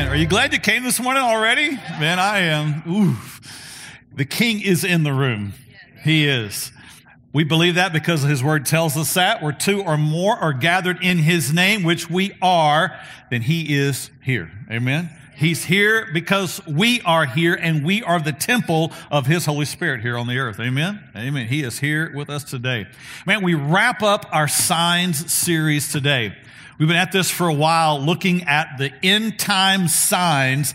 Amen. Are you glad you came this morning already? Man, I am. Ooh. The king is in the room. He is. We believe that because his word tells us that where two or more are gathered in his name, which we are, then he is here. Amen. He's here because we are here and we are the temple of His Holy Spirit here on the earth. Amen? Amen. He is here with us today. Man, we wrap up our signs series today. We've been at this for a while looking at the end time signs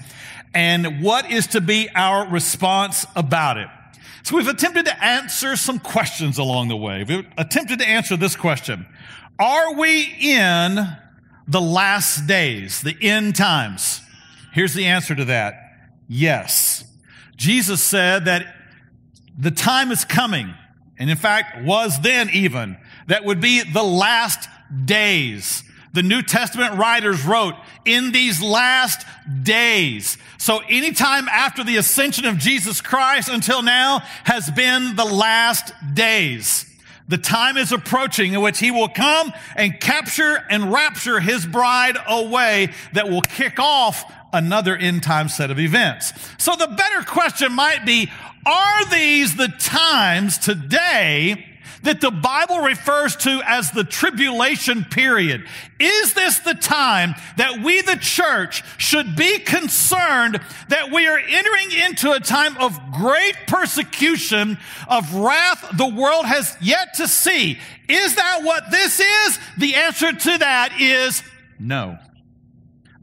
and what is to be our response about it. So we've attempted to answer some questions along the way. We've attempted to answer this question. Are we in the last days, the end times? Here's the answer to that. Yes. Jesus said that the time is coming, and in fact was then even, that would be the last days. The New Testament writers wrote, in these last days. So anytime after the ascension of Jesus Christ until now has been the last days. The time is approaching in which he will come and capture and rapture his bride away that will kick off another end time set of events. So the better question might be, are these the times today that the Bible refers to as the tribulation period. Is this the time that we, the church, should be concerned that we are entering into a time of great persecution, of wrath the world has yet to see? Is that what this is? The answer to that is no.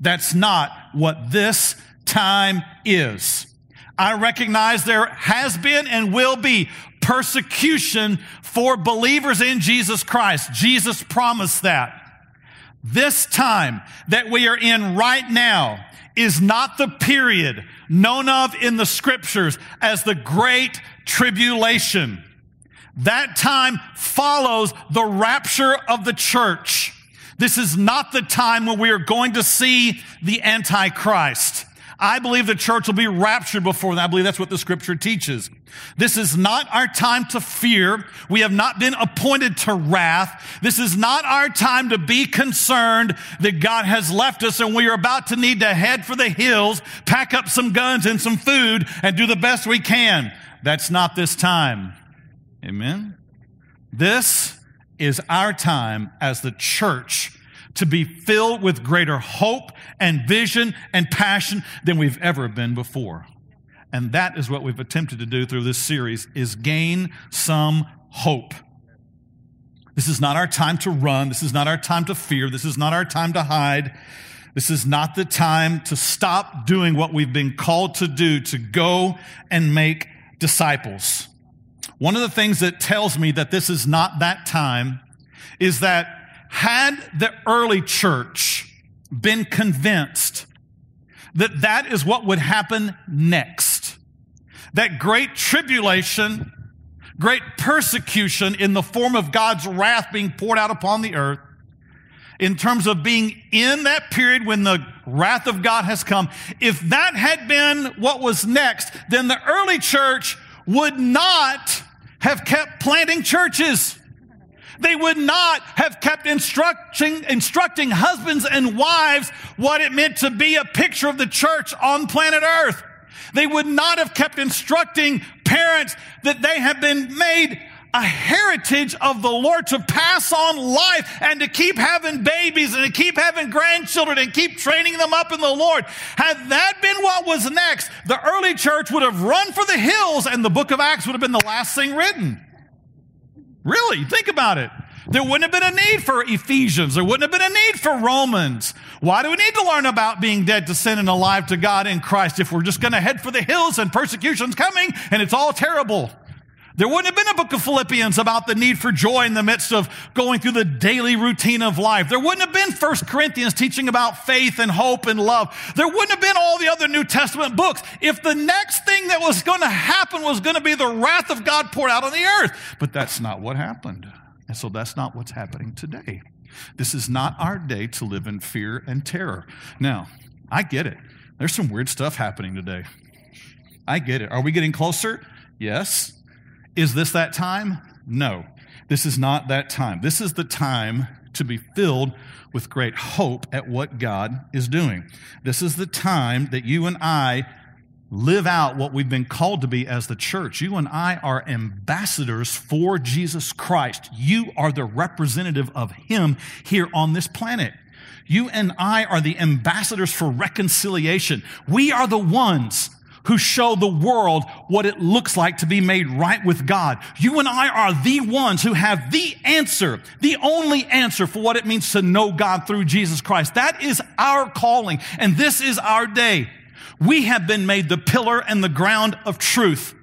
That's not what this time is. I recognize there has been and will be persecution for believers in Jesus Christ. Jesus promised that. This time that we are in right now is not the period known of in the scriptures as the great tribulation. That time follows the rapture of the church. This is not the time when we are going to see the Antichrist. I believe the church will be raptured before that. I believe that's what the scripture teaches. This is not our time to fear. We have not been appointed to wrath. This is not our time to be concerned that God has left us and we are about to need to head for the hills, pack up some guns and some food and do the best we can. That's not this time. Amen. This is our time as the church to be filled with greater hope and vision and passion than we've ever been before. And that is what we've attempted to do through this series is gain some hope. This is not our time to run. This is not our time to fear. This is not our time to hide. This is not the time to stop doing what we've been called to do, to go and make disciples. One of the things that tells me that this is not that time is that had the early church been convinced that that is what would happen next, that great tribulation, great persecution in the form of God's wrath being poured out upon the earth, in terms of being in that period when the wrath of God has come, if that had been what was next, then the early church would not have kept planting churches. They would not have kept instructing, instructing husbands and wives what it meant to be a picture of the church on planet earth. They would not have kept instructing parents that they have been made a heritage of the Lord to pass on life and to keep having babies and to keep having grandchildren and keep training them up in the Lord. Had that been what was next, the early church would have run for the hills and the book of Acts would have been the last thing written. Really, think about it. There wouldn't have been a need for Ephesians. There wouldn't have been a need for Romans. Why do we need to learn about being dead to sin and alive to God in Christ if we're just going to head for the hills and persecution's coming and it's all terrible? There wouldn't have been a book of Philippians about the need for joy in the midst of going through the daily routine of life. There wouldn't have been First Corinthians teaching about faith and hope and love. There wouldn't have been all the other New Testament books if the next thing that was going to happen was going to be the wrath of God poured out on the earth. But that's not what happened. And so that's not what's happening today. This is not our day to live in fear and terror. Now, I get it. There's some weird stuff happening today. I get it. Are we getting closer? Yes. Is this that time? No. This is not that time. This is the time to be filled with great hope at what God is doing. This is the time that you and I live out what we've been called to be as the church. You and I are ambassadors for Jesus Christ. You are the representative of Him here on this planet. You and I are the ambassadors for reconciliation. We are the ones who show the world what it looks like to be made right with God. You and I are the ones who have the answer, the only answer for what it means to know God through Jesus Christ. That is our calling, and this is our day. We have been made the pillar and the ground of truth.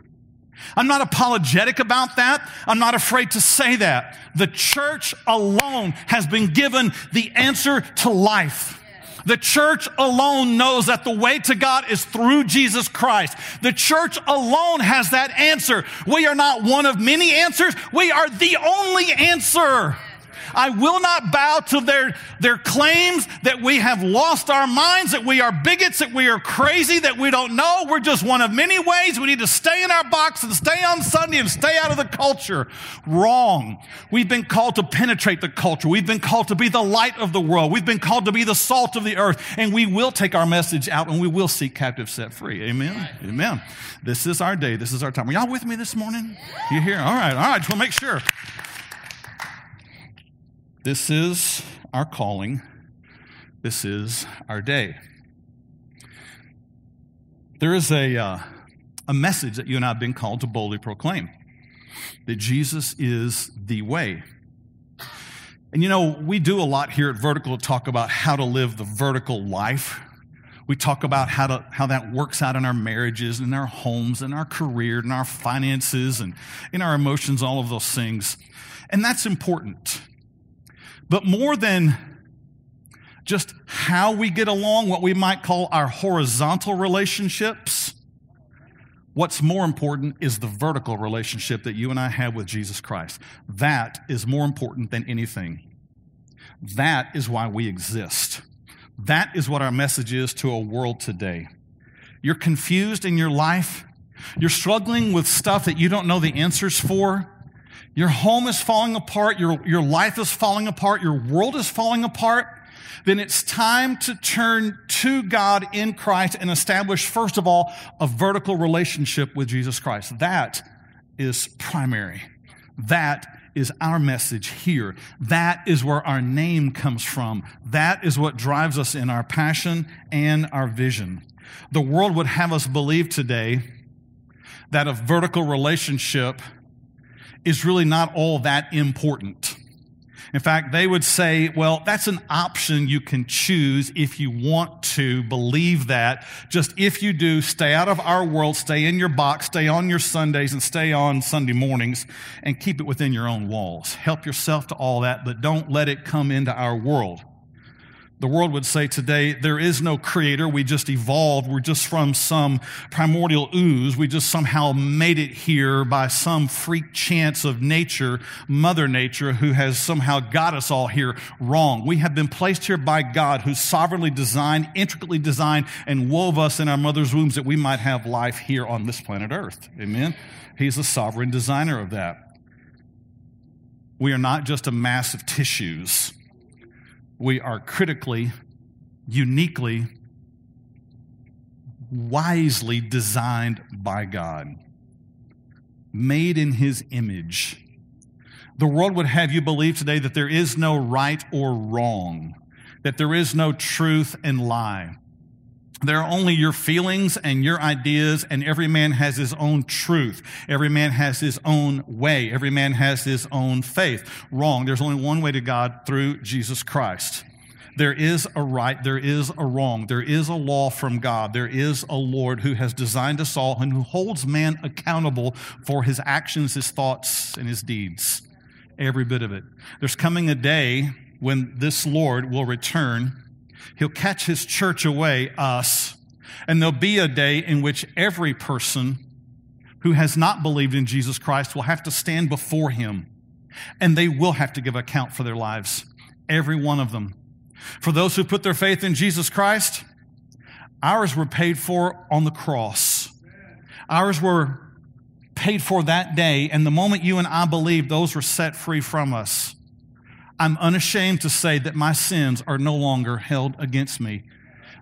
I'm not apologetic about that. I'm not afraid to say that. The church alone has been given the answer to life. The church alone knows that the way to God is through Jesus Christ. The church alone has that answer. We are not one of many answers. We are the only answer. I will not bow to their, their claims that we have lost our minds, that we are bigots, that we are crazy, that we don't know. We're just one of many ways. We need to stay in our box and stay on Sunday and stay out of the culture. Wrong. We've been called to penetrate the culture. We've been called to be the light of the world. We've been called to be the salt of the earth. And we will take our message out and we will seek captives set free. Amen. Amen. This is our day. This is our time. Are y'all with me this morning? You here? All right. All right. Just want to make sure. This is our calling. This is our day. There is a, uh, a message that you and I have been called to boldly proclaim that Jesus is the way. And you know, we do a lot here at Vertical to talk about how to live the vertical life. We talk about how, to, how that works out in our marriages, in our homes, in our career, in our finances, and in our emotions, all of those things. And that's important. But more than just how we get along, what we might call our horizontal relationships, what's more important is the vertical relationship that you and I have with Jesus Christ. That is more important than anything. That is why we exist. That is what our message is to a world today. You're confused in your life. You're struggling with stuff that you don't know the answers for. Your home is falling apart. Your, your life is falling apart. Your world is falling apart. Then it's time to turn to God in Christ and establish, first of all, a vertical relationship with Jesus Christ. That is primary. That is our message here. That is where our name comes from. That is what drives us in our passion and our vision. The world would have us believe today that a vertical relationship is really not all that important. In fact, they would say, well, that's an option you can choose if you want to believe that. Just if you do, stay out of our world, stay in your box, stay on your Sundays, and stay on Sunday mornings, and keep it within your own walls. Help yourself to all that, but don't let it come into our world. The world would say today, there is no creator. We just evolved. We're just from some primordial ooze. We just somehow made it here by some freak chance of nature, Mother Nature, who has somehow got us all here wrong. We have been placed here by God, who sovereignly designed, intricately designed, and wove us in our mother's wombs that we might have life here on this planet Earth. Amen? He's the sovereign designer of that. We are not just a mass of tissues we are critically, uniquely, wisely designed by God, made in His image. The world would have you believe today that there is no right or wrong, that there is no truth and lie. There are only your feelings and your ideas, and every man has his own truth. Every man has his own way. Every man has his own faith. Wrong. There's only one way to God through Jesus Christ. There is a right, there is a wrong, there is a law from God, there is a Lord who has designed us all and who holds man accountable for his actions, his thoughts, and his deeds. Every bit of it. There's coming a day when this Lord will return He'll catch his church away, us, and there'll be a day in which every person who has not believed in Jesus Christ will have to stand before him, and they will have to give account for their lives. Every one of them. For those who put their faith in Jesus Christ, ours were paid for on the cross. Ours were paid for that day, and the moment you and I believed, those were set free from us. I'm unashamed to say that my sins are no longer held against me.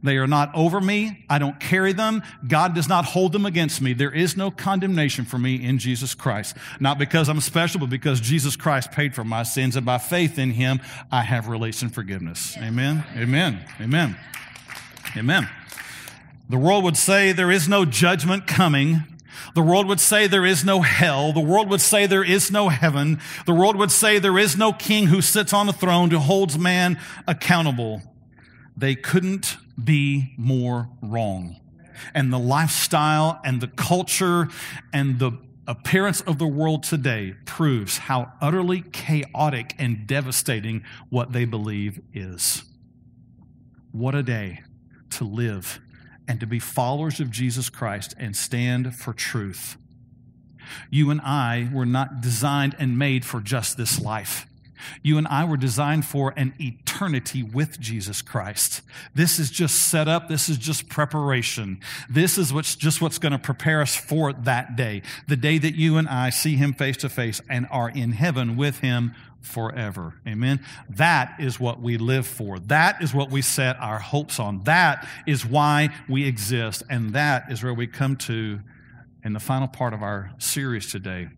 They are not over me. I don't carry them. God does not hold them against me. There is no condemnation for me in Jesus Christ. Not because I'm special, but because Jesus Christ paid for my sins. And by faith in him, I have release and forgiveness. Amen. Amen. Amen. Amen. The world would say there is no judgment coming. The world would say there is no hell. The world would say there is no heaven. The world would say there is no king who sits on a throne who holds man accountable. They couldn't be more wrong. And the lifestyle and the culture and the appearance of the world today proves how utterly chaotic and devastating what they believe is. What a day to live and to be followers of Jesus Christ and stand for truth. You and I were not designed and made for just this life. You and I were designed for an eternity with Jesus Christ. This is just set up. This is just preparation. This is what's just what's going to prepare us for that day. The day that you and I see him face to face and are in heaven with him forever. Amen. That is what we live for. That is what we set our hopes on. That is why we exist. And that is where we come to in the final part of our series today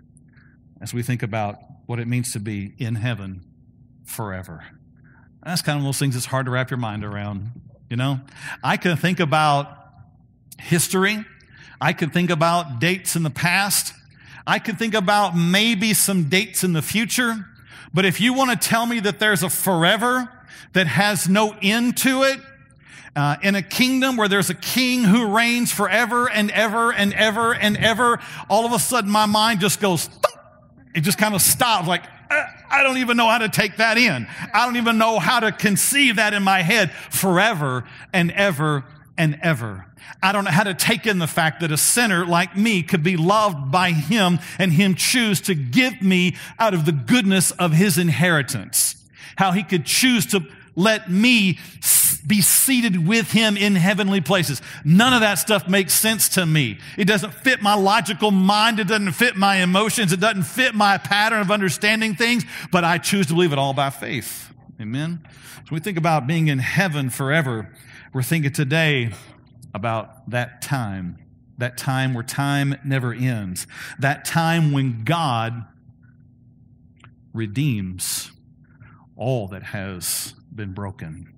as we think about what it means to be in heaven forever. That's kind of one of those things that's hard to wrap your mind around. You know, I can think about history. I can think about dates in the past. I can think about maybe some dates in the future. But if you want to tell me that there's a forever that has no end to it, uh, in a kingdom where there's a king who reigns forever and ever and ever and ever, all of a sudden my mind just goes, it just kind of stops like, uh, I don't even know how to take that in. I don't even know how to conceive that in my head forever and ever and ever. I don't know how to take in the fact that a sinner like me could be loved by him and him choose to give me out of the goodness of his inheritance. How he could choose to let me be seated with him in heavenly places. None of that stuff makes sense to me. It doesn't fit my logical mind. It doesn't fit my emotions. It doesn't fit my pattern of understanding things, but I choose to believe it all by faith. Amen. So we think about being in heaven forever. We're thinking today about that time, that time where time never ends, that time when God redeems all that has been broken.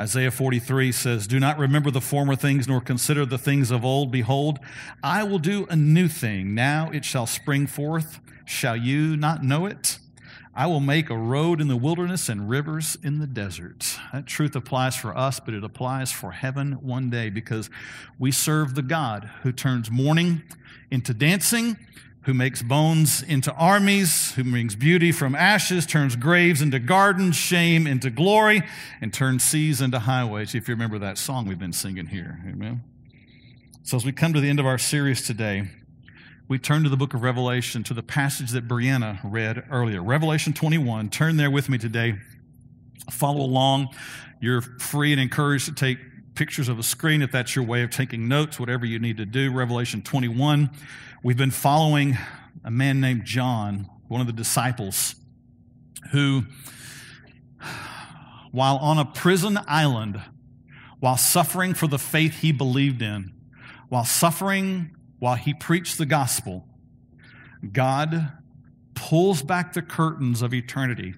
Isaiah 43 says, Do not remember the former things, nor consider the things of old. Behold, I will do a new thing. Now it shall spring forth. Shall you not know it? I will make a road in the wilderness and rivers in the desert. That truth applies for us, but it applies for heaven one day because we serve the God who turns mourning into dancing, who makes bones into armies, who brings beauty from ashes, turns graves into gardens, shame into glory, and turns seas into highways. If you remember that song we've been singing here. Amen. So as we come to the end of our series today, we turn to the book of Revelation, to the passage that Brianna read earlier. Revelation 21. Turn there with me today. Follow along. You're free and encouraged to take pictures of a screen if that's your way of taking notes, whatever you need to do. Revelation 21. We've been following a man named John, one of the disciples, who, while on a prison island, while suffering for the faith he believed in, while suffering while he preached the gospel, God pulls back the curtains of eternity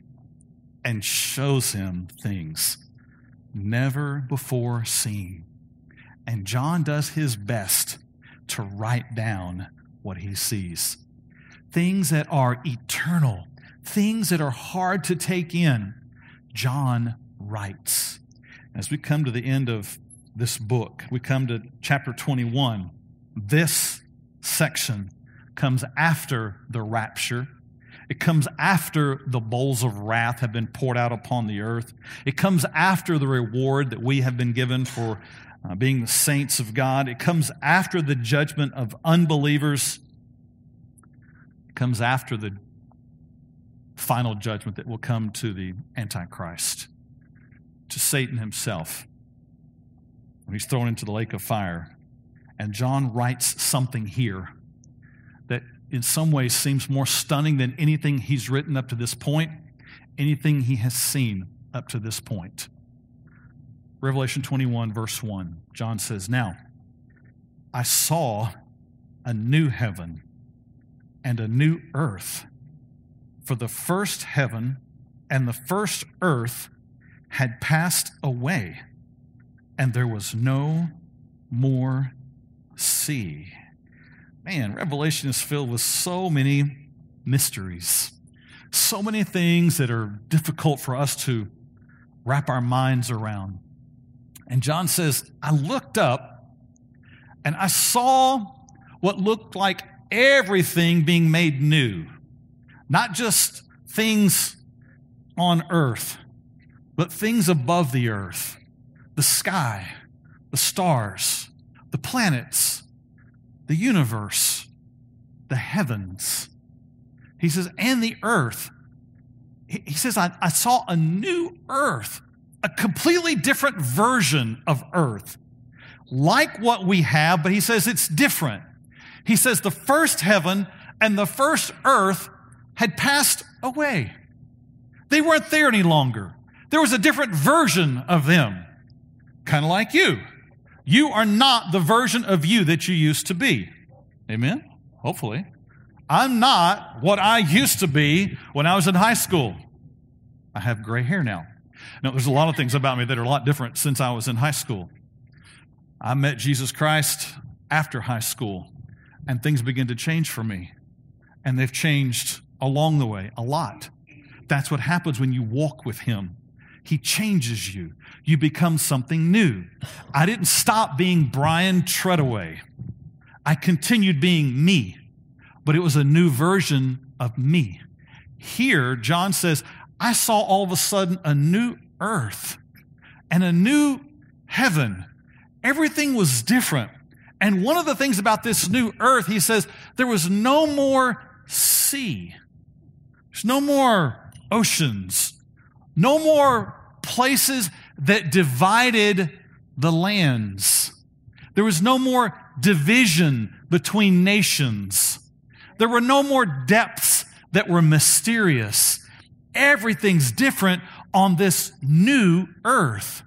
and shows him things never before seen. And John does his best to write down what he sees. Things that are eternal, things that are hard to take in, John writes. As we come to the end of this book, we come to chapter 21. This section comes after the rapture. It comes after the bowls of wrath have been poured out upon the earth. It comes after the reward that we have been given for uh, being the saints of God. It comes after the judgment of unbelievers. It comes after the final judgment that will come to the Antichrist, to Satan himself, when he's thrown into the lake of fire. And John writes something here that in some ways seems more stunning than anything he's written up to this point. anything he has seen up to this point. Revelation 21, verse 1, John says, Now I saw a new heaven and a new earth, for the first heaven and the first earth had passed away, and there was no more sea. Man, Revelation is filled with so many mysteries, so many things that are difficult for us to wrap our minds around. And John says, I looked up and I saw what looked like everything being made new. Not just things on earth, but things above the earth the sky, the stars, the planets, the universe, the heavens. He says, and the earth. He says, I, I saw a new earth a completely different version of earth, like what we have, but he says it's different. He says the first heaven and the first earth had passed away. They weren't there any longer. There was a different version of them, kind of like you. You are not the version of you that you used to be. Amen? Hopefully. I'm not what I used to be when I was in high school. I have gray hair now. Now, there's a lot of things about me that are a lot different since I was in high school. I met Jesus Christ after high school, and things began to change for me. And they've changed along the way a lot. That's what happens when you walk with Him. He changes you. You become something new. I didn't stop being Brian Treadaway. I continued being me, but it was a new version of me. Here, John says, I saw all of a sudden a new earth and a new heaven. Everything was different. And one of the things about this new earth, he says, there was no more sea. There's no more oceans. No more places that divided the lands. There was no more division between nations. There were no more depths that were mysterious. Everything's different on this new earth.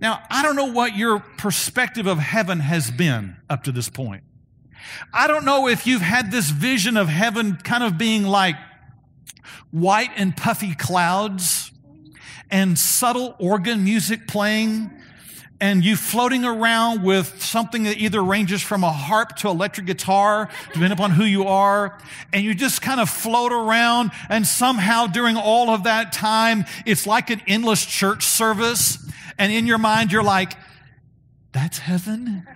Now, I don't know what your perspective of heaven has been up to this point. I don't know if you've had this vision of heaven kind of being like white and puffy clouds and subtle organ music playing and you floating around with something that either ranges from a harp to electric guitar, depending upon who you are, and you just kind of float around, and somehow during all of that time, it's like an endless church service, and in your mind, you're like, that's heaven?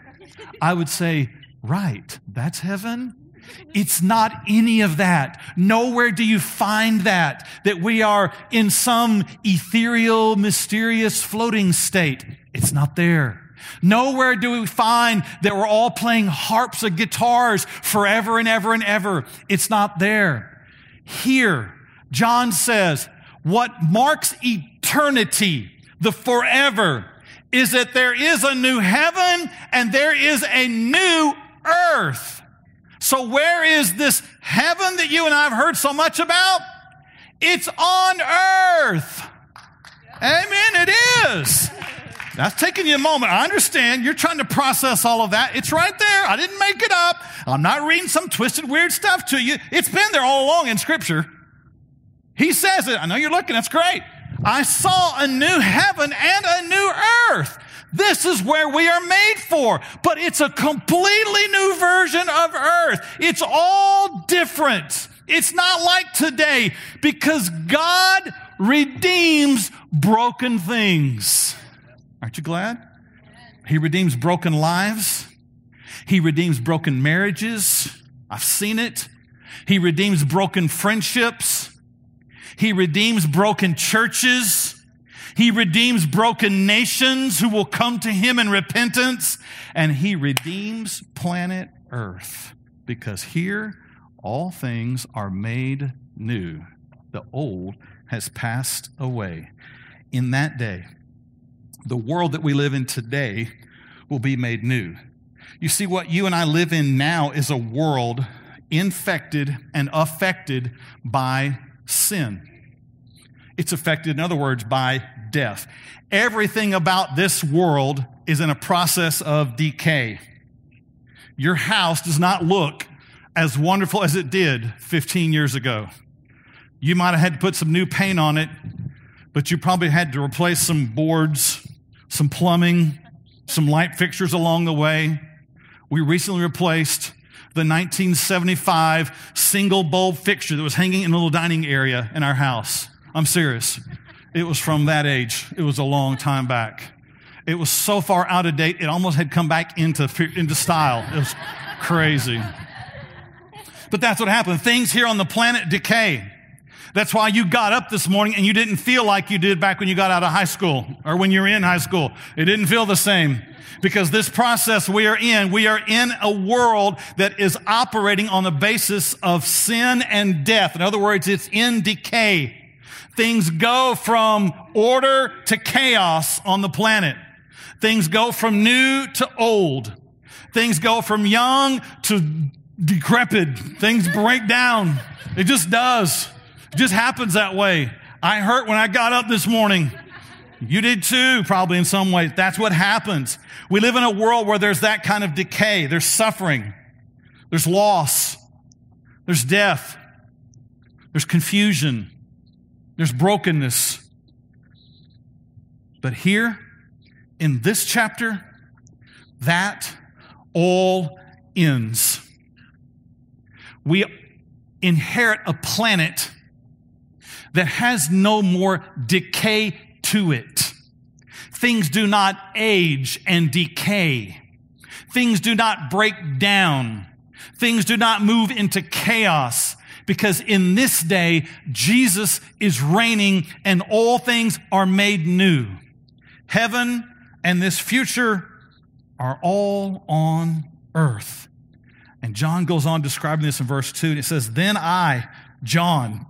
I would say, right, that's heaven? It's not any of that. Nowhere do you find that, that we are in some ethereal, mysterious floating state. It's not there. Nowhere do we find that we're all playing harps and guitars forever and ever and ever. It's not there. Here, John says, what marks eternity, the forever, is that there is a new heaven and there is a new earth. So where is this heaven that you and I have heard so much about? It's on earth. Amen. It is. That's taking you a moment. I understand you're trying to process all of that. It's right there. I didn't make it up. I'm not reading some twisted, weird stuff to you. It's been there all along in Scripture. He says it. I know you're looking. That's great. I saw a new heaven and a new earth. This is where we are made for, but it's a completely new version of earth. It's all different. It's not like today because God redeems broken things. Aren't you glad? He redeems broken lives. He redeems broken marriages. I've seen it. He redeems broken friendships. He redeems broken churches. He redeems broken nations who will come to him in repentance. And he redeems planet earth because here all things are made new. The old has passed away. In that day, the world that we live in today will be made new. You see, what you and I live in now is a world infected and affected by sin. It's affected, in other words, by death. Everything about this world is in a process of decay. Your house does not look as wonderful as it did 15 years ago. You might have had to put some new paint on it, but you probably had to replace some boards, some plumbing, some light fixtures along the way. We recently replaced the 1975 single bulb fixture that was hanging in a little dining area in our house. I'm serious. It was from that age. It was a long time back. It was so far out of date, it almost had come back into, into style. It was crazy. But that's what happened. Things here on the planet decay. That's why you got up this morning and you didn't feel like you did back when you got out of high school or when you were in high school. It didn't feel the same because this process we are in, we are in a world that is operating on the basis of sin and death. In other words, it's in decay. Things go from order to chaos on the planet. Things go from new to old. Things go from young to decrepit. Things break down. It just does. It just happens that way. I hurt when I got up this morning. You did too, probably in some ways. That's what happens. We live in a world where there's that kind of decay. There's suffering. There's loss. There's death. There's confusion. There's brokenness. But here in this chapter, that all ends. We inherit a planet that has no more decay to it. Things do not age and decay. Things do not break down. Things do not move into chaos because in this day, Jesus is reigning and all things are made new. Heaven and this future are all on earth. And John goes on describing this in verse 2. And it says, Then I, John,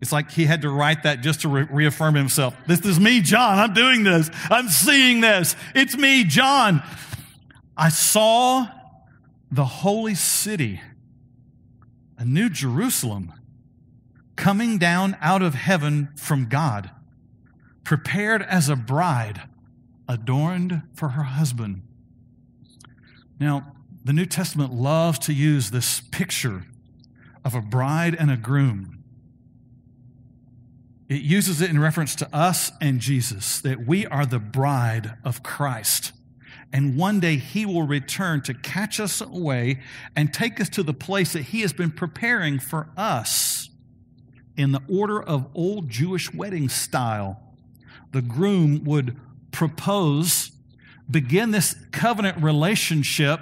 it's like he had to write that just to re- reaffirm himself. This is me, John. I'm doing this. I'm seeing this. It's me, John. I saw the holy city, a new Jerusalem, coming down out of heaven from God, prepared as a bride, adorned for her husband. Now, the New Testament loves to use this picture of a bride and a groom it uses it in reference to us and Jesus, that we are the bride of Christ. And one day he will return to catch us away and take us to the place that he has been preparing for us in the order of old Jewish wedding style. The groom would propose, begin this covenant relationship,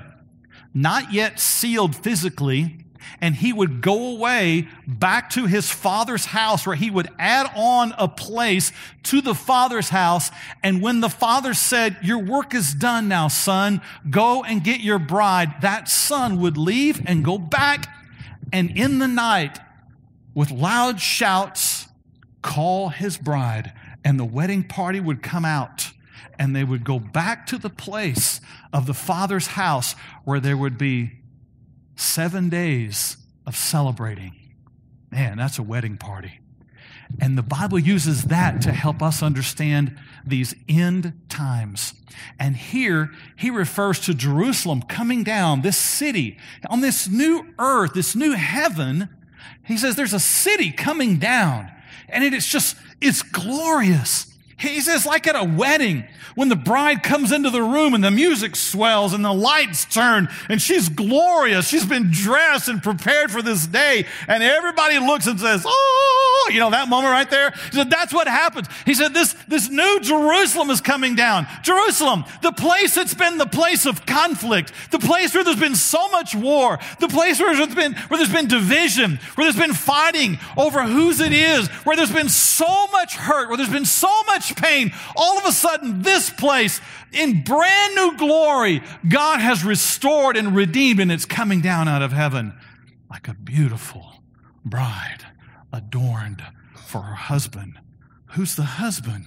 not yet sealed physically, and he would go away back to his father's house where he would add on a place to the father's house. And when the father said, your work is done now, son, go and get your bride, that son would leave and go back. And in the night with loud shouts call his bride. And the wedding party would come out. And they would go back to the place of the father's house where there would be Seven days of celebrating. Man, that's a wedding party. And the Bible uses that to help us understand these end times. And here he refers to Jerusalem coming down, this city, on this new earth, this new heaven. He says there's a city coming down and it is just, it's glorious. He says, like at a wedding, when the bride comes into the room and the music swells and the lights turn and she's glorious. She's been dressed and prepared for this day. And everybody looks and says, Oh, you know, that moment right there. He said, that's what happens. He said, this, this new Jerusalem is coming down. Jerusalem, the place that's been the place of conflict, the place where there's been so much war, the place where there's been, where there's been division, where there's been fighting over whose it is, where there's been so much hurt, where there's been so much pain. All of a sudden, this place in brand new glory, God has restored and redeemed, and it's coming down out of heaven like a beautiful bride adorned for her husband. Who's the husband?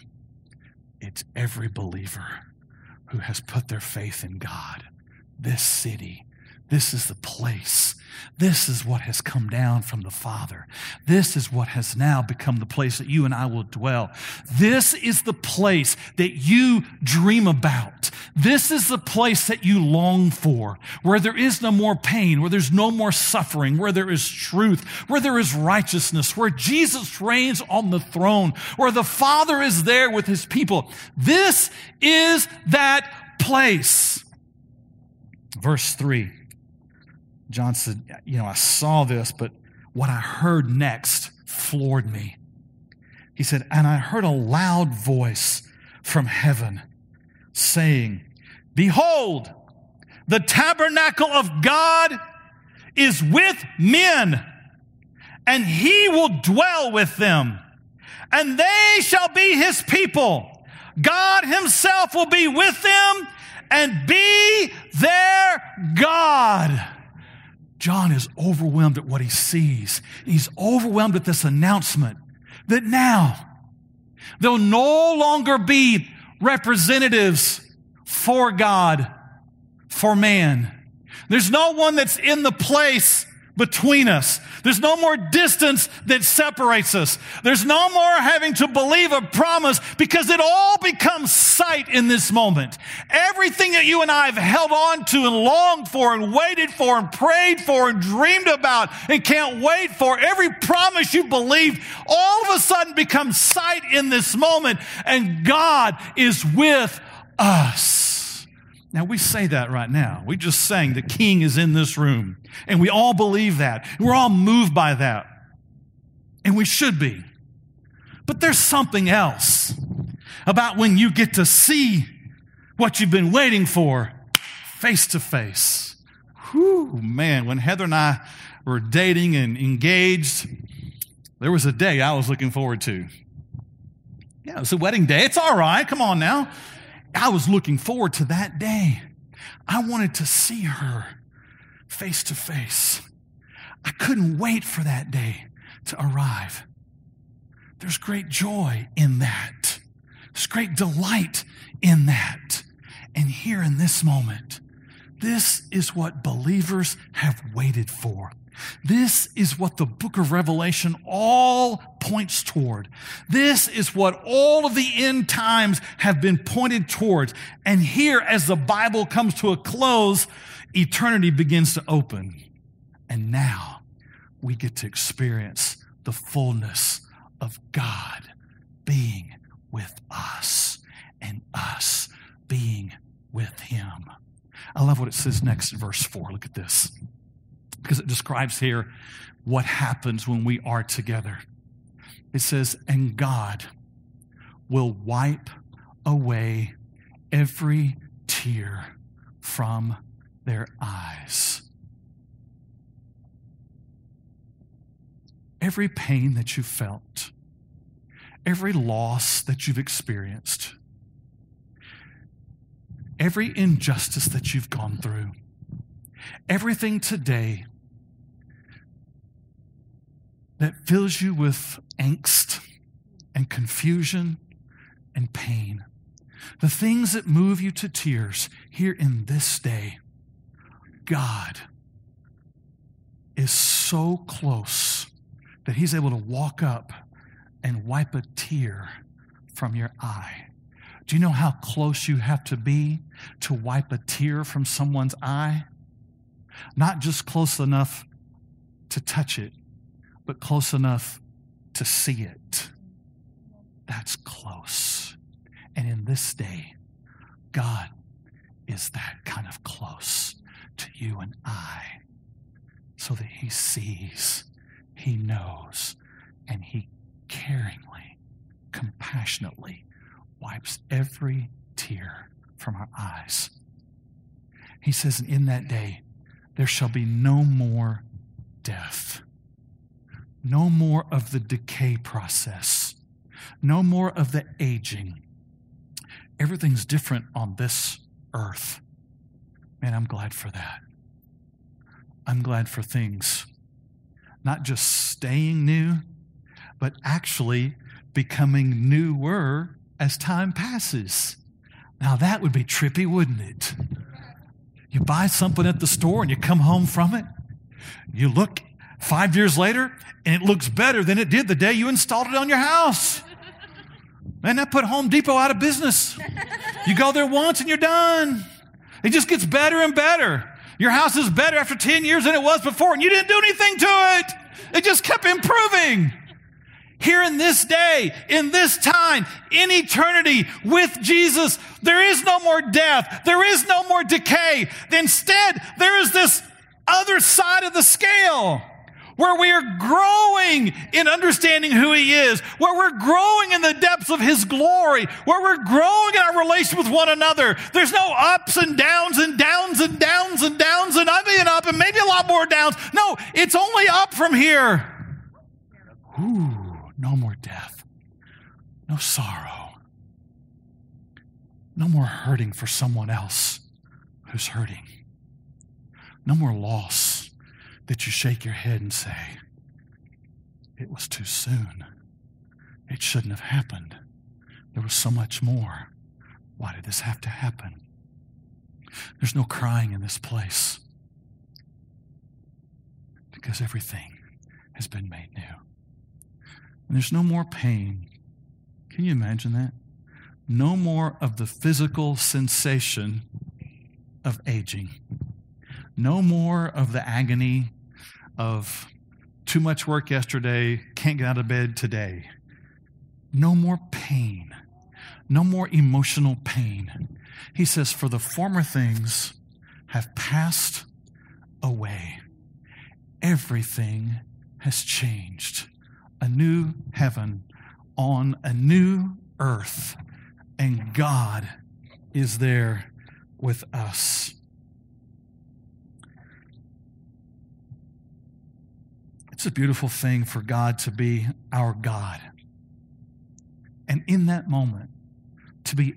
It's every believer who has put their faith in God. This city, This is the place. This is what has come down from the Father. This is what has now become the place that you and I will dwell. This is the place that you dream about. This is the place that you long for, where there is no more pain, where there's no more suffering, where there is truth, where there is righteousness, where Jesus reigns on the throne, where the Father is there with his people. This is that place. Verse 3. John said, You know, I saw this, but what I heard next floored me. He said, And I heard a loud voice from heaven saying, Behold, the tabernacle of God is with men, and he will dwell with them, and they shall be his people. God himself will be with them and be their God. John is overwhelmed at what he sees. He's overwhelmed at this announcement that now there'll no longer be representatives for God, for man. There's no one that's in the place between us. There's no more distance that separates us. There's no more having to believe a promise because it all becomes sight in this moment. Everything that you and I have held on to and longed for and waited for and prayed for and dreamed about and can't wait for, every promise you believed, all of a sudden becomes sight in this moment and God is with us. Now, we say that right now. We just sang the king is in this room. And we all believe that. We're all moved by that. And we should be. But there's something else about when you get to see what you've been waiting for face to face. Whew, man, when Heather and I were dating and engaged, there was a day I was looking forward to. Yeah, it's a wedding day. It's all right. Come on now. I was looking forward to that day. I wanted to see her face to face. I couldn't wait for that day to arrive. There's great joy in that. There's great delight in that. And here in this moment, this is what believers have waited for. This is what the book of Revelation all points toward. This is what all of the end times have been pointed towards. And here, as the Bible comes to a close, eternity begins to open. And now we get to experience the fullness of God being with us and us being with Him. I love what it says next in verse 4. Look at this because it describes here what happens when we are together. It says, and God will wipe away every tear from their eyes. Every pain that you felt, every loss that you've experienced, every injustice that you've gone through, everything today that fills you with angst and confusion and pain. The things that move you to tears here in this day. God is so close that He's able to walk up and wipe a tear from your eye. Do you know how close you have to be to wipe a tear from someone's eye? Not just close enough to touch it, but close enough to see it. That's close. And in this day, God is that kind of close to you and I so that He sees, He knows, and He caringly, compassionately wipes every tear from our eyes. He says, In that day, there shall be no more death no more of the decay process, no more of the aging. Everything's different on this earth. Man, I'm glad for that. I'm glad for things not just staying new, but actually becoming newer as time passes. Now, that would be trippy, wouldn't it? You buy something at the store and you come home from it. You look five years later and it looks better than it did the day you installed it on your house. Man, that put Home Depot out of business. You go there once and you're done. It just gets better and better. Your house is better after 10 years than it was before, and you didn't do anything to it. It just kept improving. Here in this day, in this time, in eternity with Jesus, there is no more death. There is no more decay. Instead, there is this other side of the scale where we are growing in understanding who He is, where we're growing in the depths of His glory, where we're growing in our relation with one another. There's no ups and downs and downs and downs and downs and I mean up and maybe a lot more downs. No, it's only up from here. Ooh, no more death, no sorrow, no more hurting for someone else who's hurting, no more loss that you shake your head and say, It was too soon. It shouldn't have happened. There was so much more. Why did this have to happen? There's no crying in this place because everything has been made new. And there's no more pain. Can you imagine that? No more of the physical sensation of aging. No more of the agony of too much work yesterday, can't get out of bed today. No more pain, no more emotional pain. He says, For the former things have passed away. Everything has changed. A new heaven on a new earth, and God is there with us. It's a beautiful thing for God to be our God. And in that moment, to be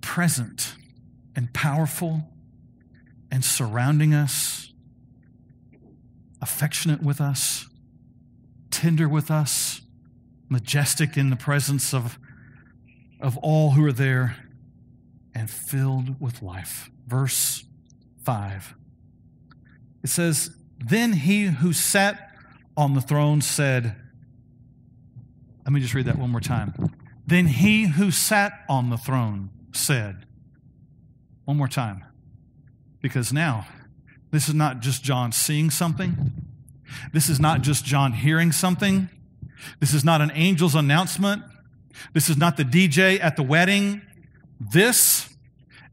present and powerful and surrounding us, affectionate with us, tender with us, majestic in the presence of, of all who are there, and filled with life. Verse 5. It says, Then he who sat on the throne said, Let me just read that one more time. Then he who sat on the throne said, One more time. Because now, this is not just John seeing something. This is not just John hearing something. This is not an angel's announcement. This is not the DJ at the wedding. This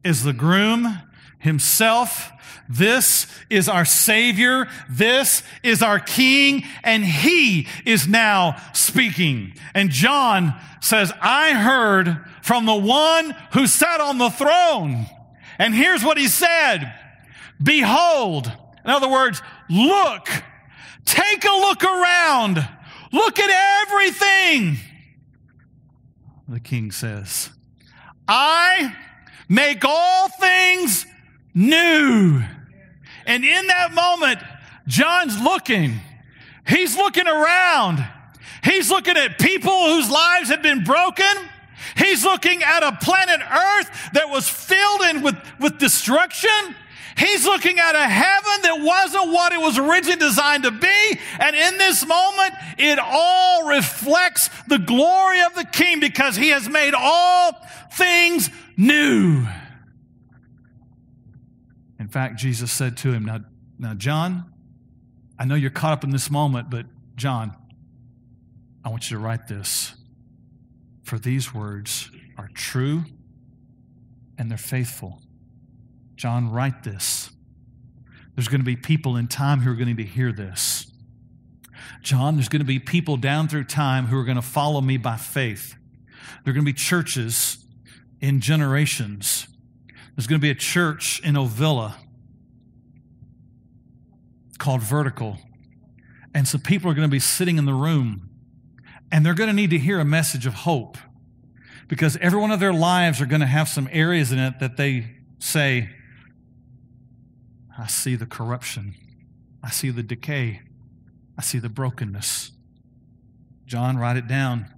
is the groom himself this is our Savior. This is our King. And He is now speaking. And John says, I heard from the one who sat on the throne. And here's what he said. Behold. In other words, look. Take a look around. Look at everything. The king says, I make all things new. And in that moment, John's looking. He's looking around. He's looking at people whose lives have been broken. He's looking at a planet Earth that was filled in with, with destruction. He's looking at a heaven that wasn't what it was originally designed to be. And in this moment, it all reflects the glory of the King because he has made all things new. Fact, Jesus said to him, Now, now John, I know you're caught up in this moment, but John, I want you to write this. For these words are true and they're faithful. John, write this. There's going to be people in time who are going to hear this. John, there's going to be people down through time who are going to follow me by faith. There are going to be churches in generations there's going to be a church in Ovilla called Vertical. And so people are going to be sitting in the room and they're going to need to hear a message of hope because every one of their lives are going to have some areas in it that they say, I see the corruption. I see the decay. I see the brokenness. John, write it down.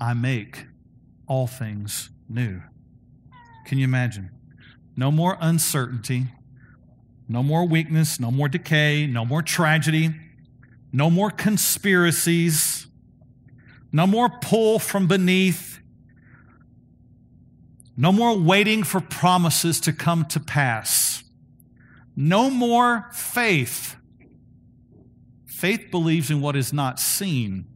I make all things new. Can you imagine? No more uncertainty. No more weakness, no more decay, no more tragedy, no more conspiracies, no more pull from beneath, no more waiting for promises to come to pass, no more faith. Faith believes in what is not seen.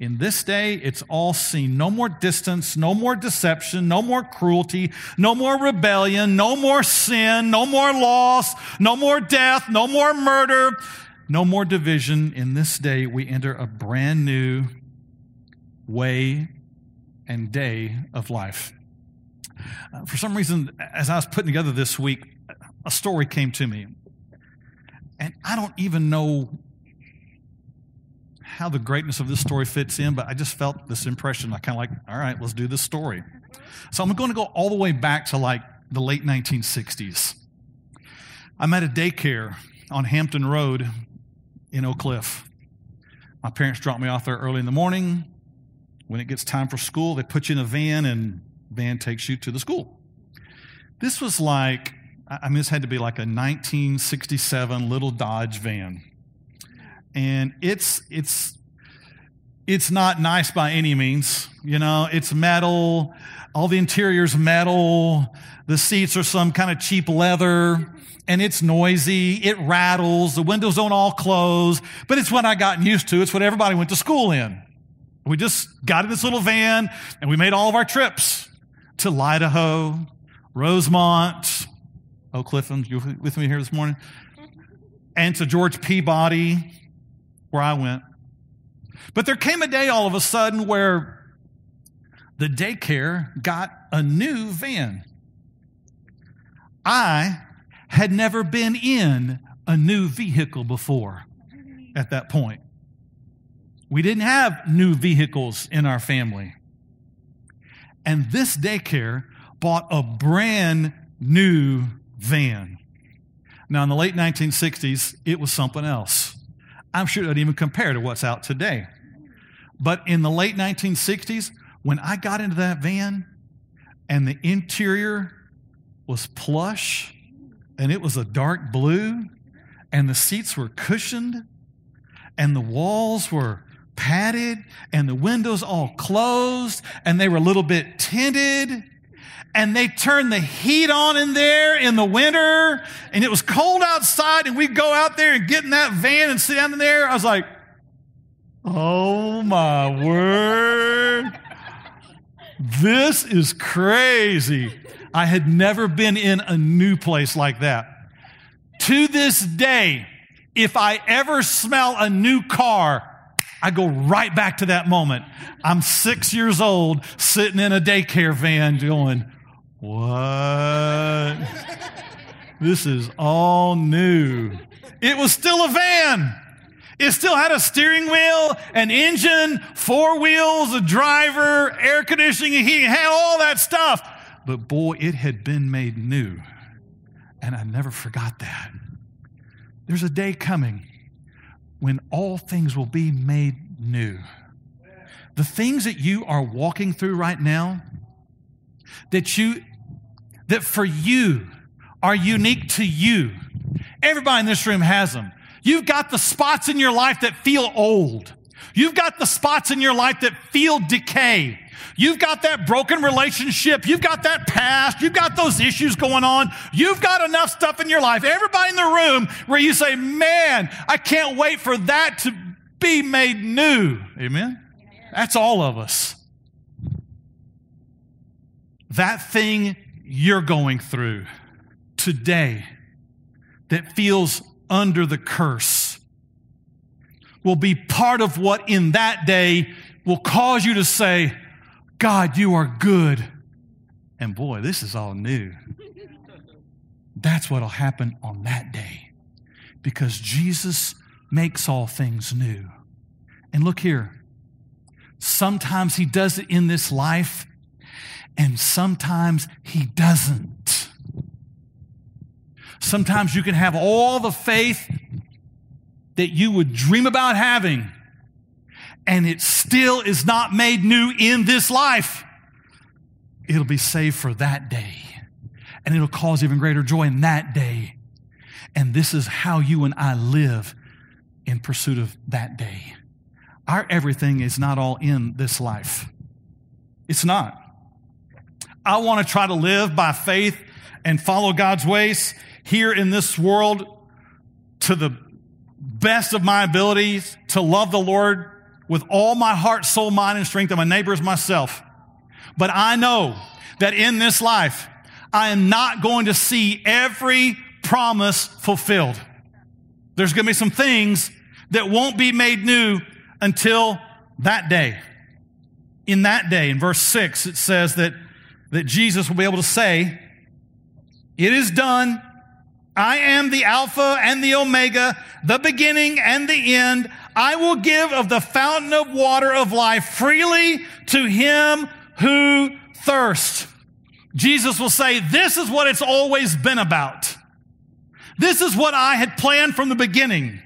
In this day, it's all seen. No more distance, no more deception, no more cruelty, no more rebellion, no more sin, no more loss, no more death, no more murder, no more division. In this day, we enter a brand new way and day of life. Uh, for some reason, as I was putting together this week, a story came to me. And I don't even know how the greatness of this story fits in, but I just felt this impression. I kind of like, all right, let's do this story. So I'm going to go all the way back to like the late 1960s. I'm at a daycare on Hampton Road in Oak Cliff. My parents drop me off there early in the morning. When it gets time for school, they put you in a van and van takes you to the school. This was like, I mean, this had to be like a 1967 little Dodge van and it's it's it's not nice by any means. You know, it's metal. All the interior's metal. The seats are some kind of cheap leather and it's noisy. It rattles. The windows don't all close, but it's what I gotten used to. It's what everybody went to school in. We just got in this little van and we made all of our trips to Idaho, Rosemont, Oak Cliff, you with me here this morning? And to George Peabody, where I went. But there came a day all of a sudden where the daycare got a new van. I had never been in a new vehicle before at that point. We didn't have new vehicles in our family. And this daycare bought a brand new van. Now, in the late 1960s, it was something else. I'm sure it doesn't even compare to what's out today. But in the late 1960s, when I got into that van and the interior was plush and it was a dark blue and the seats were cushioned and the walls were padded and the windows all closed and they were a little bit tinted and they turned the heat on in there in the winter and it was cold outside and we'd go out there and get in that van and sit down in there. I was like, oh my word. This is crazy. I had never been in a new place like that. To this day, if I ever smell a new car, I go right back to that moment. I'm six years old, sitting in a daycare van going, what? this is all new. It was still a van. It still had a steering wheel, an engine, four wheels, a driver, air conditioning, and heating, had all that stuff. But boy, it had been made new. And I never forgot that. There's a day coming when all things will be made new. The things that you are walking through right now, that you that for you are unique to you. Everybody in this room has them. You've got the spots in your life that feel old. You've got the spots in your life that feel decay. You've got that broken relationship. You've got that past. You've got those issues going on. You've got enough stuff in your life. Everybody in the room where you say, man, I can't wait for that to be made new. Amen. That's all of us. That thing you're going through today that feels under the curse will be part of what in that day will cause you to say, God, you are good. And boy, this is all new. That's what will happen on that day because Jesus makes all things new. And look here. Sometimes he does it in this life and sometimes he doesn't. Sometimes you can have all the faith that you would dream about having, and it still is not made new in this life. It'll be saved for that day, and it'll cause even greater joy in that day. And this is how you and I live in pursuit of that day. Our everything is not all in this life. It's not. I want to try to live by faith and follow God's ways here in this world to the best of my abilities to love the Lord with all my heart, soul, mind, and strength, and my neighbors myself. But I know that in this life, I am not going to see every promise fulfilled. There's going to be some things that won't be made new until that day. In that day, in verse 6, it says that, that Jesus will be able to say, It is done. I am the Alpha and the Omega, the beginning and the end. I will give of the fountain of water of life freely to him who thirsts. Jesus will say, This is what it's always been about. This is what I had planned from the beginning.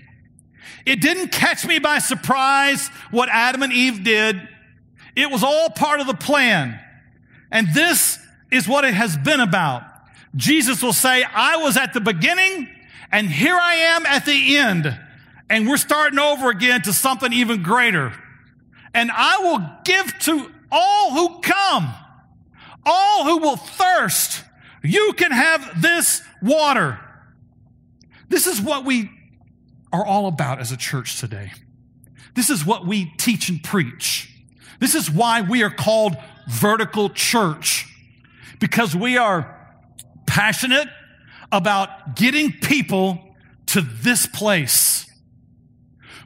It didn't catch me by surprise what Adam and Eve did. It was all part of the plan. And this is what it has been about. Jesus will say, I was at the beginning and here I am at the end. And we're starting over again to something even greater. And I will give to all who come, all who will thirst. You can have this water. This is what we are all about as a church today. This is what we teach and preach. This is why we are called vertical church because we are passionate about getting people to this place.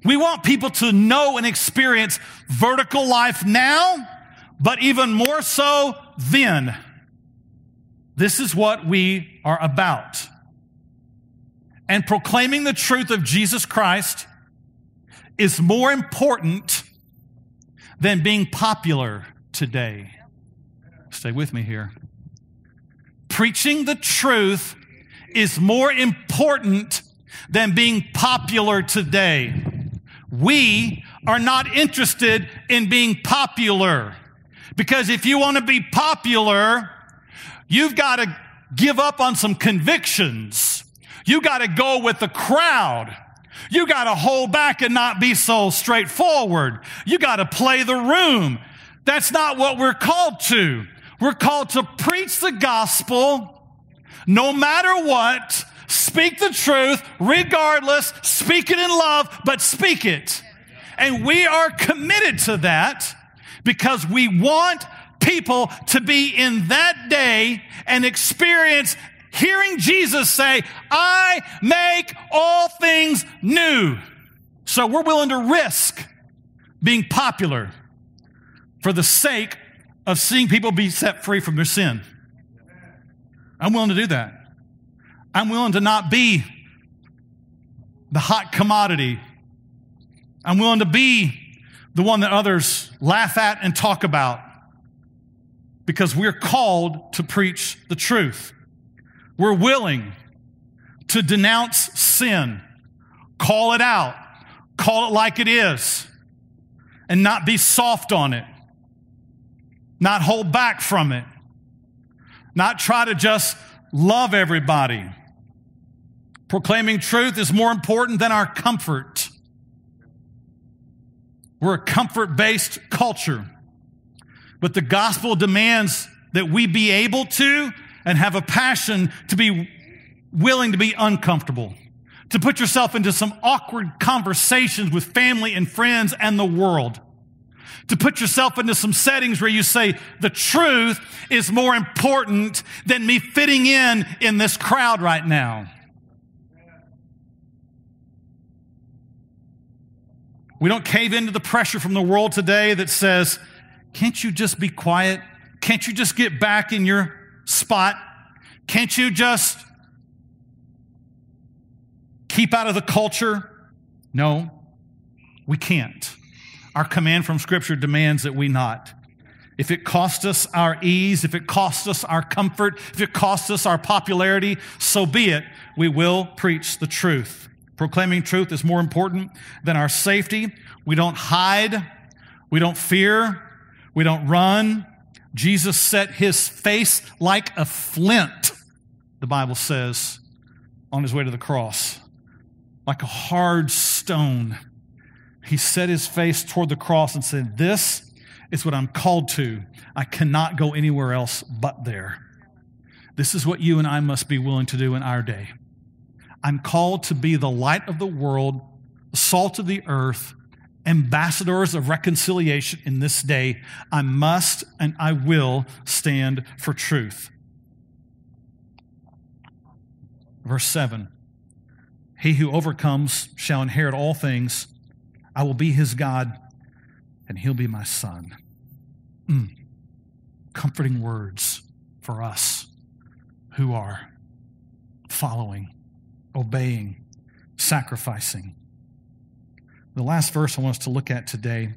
We want people to know and experience vertical life now, but even more so then. This is what we are about and proclaiming the truth of Jesus Christ is more important than being popular today. Stay with me here. Preaching the truth is more important than being popular today. We are not interested in being popular because if you want to be popular, you've got to give up on some convictions. You got to go with the crowd. You got to hold back and not be so straightforward. You got to play the room. That's not what we're called to. We're called to preach the gospel no matter what, speak the truth regardless, speak it in love, but speak it. And we are committed to that because we want people to be in that day and experience hearing Jesus say, I make all things new. So we're willing to risk being popular for the sake of seeing people be set free from their sin. I'm willing to do that. I'm willing to not be the hot commodity. I'm willing to be the one that others laugh at and talk about because we're called to preach the truth. We're willing to denounce sin, call it out, call it like it is, and not be soft on it, not hold back from it, not try to just love everybody. Proclaiming truth is more important than our comfort. We're a comfort based culture, but the gospel demands that we be able to and have a passion to be willing to be uncomfortable, to put yourself into some awkward conversations with family and friends and the world, to put yourself into some settings where you say, the truth is more important than me fitting in in this crowd right now. We don't cave into the pressure from the world today that says, can't you just be quiet? Can't you just get back in your spot? Can't you just keep out of the culture? No, we can't. Our command from Scripture demands that we not. If it costs us our ease, if it costs us our comfort, if it costs us our popularity, so be it. We will preach the truth. Proclaiming truth is more important than our safety. We don't hide. We don't fear. We don't run. Jesus set his face like a flint, the Bible says, on his way to the cross, like a hard stone. He set his face toward the cross and said, This is what I'm called to. I cannot go anywhere else but there. This is what you and I must be willing to do in our day. I'm called to be the light of the world, salt of the earth, ambassadors of reconciliation in this day. I must and I will stand for truth. Verse 7 He who overcomes shall inherit all things. I will be his God, and he'll be my son. Mm. Comforting words for us who are following, obeying, sacrificing. The last verse I want us to look at today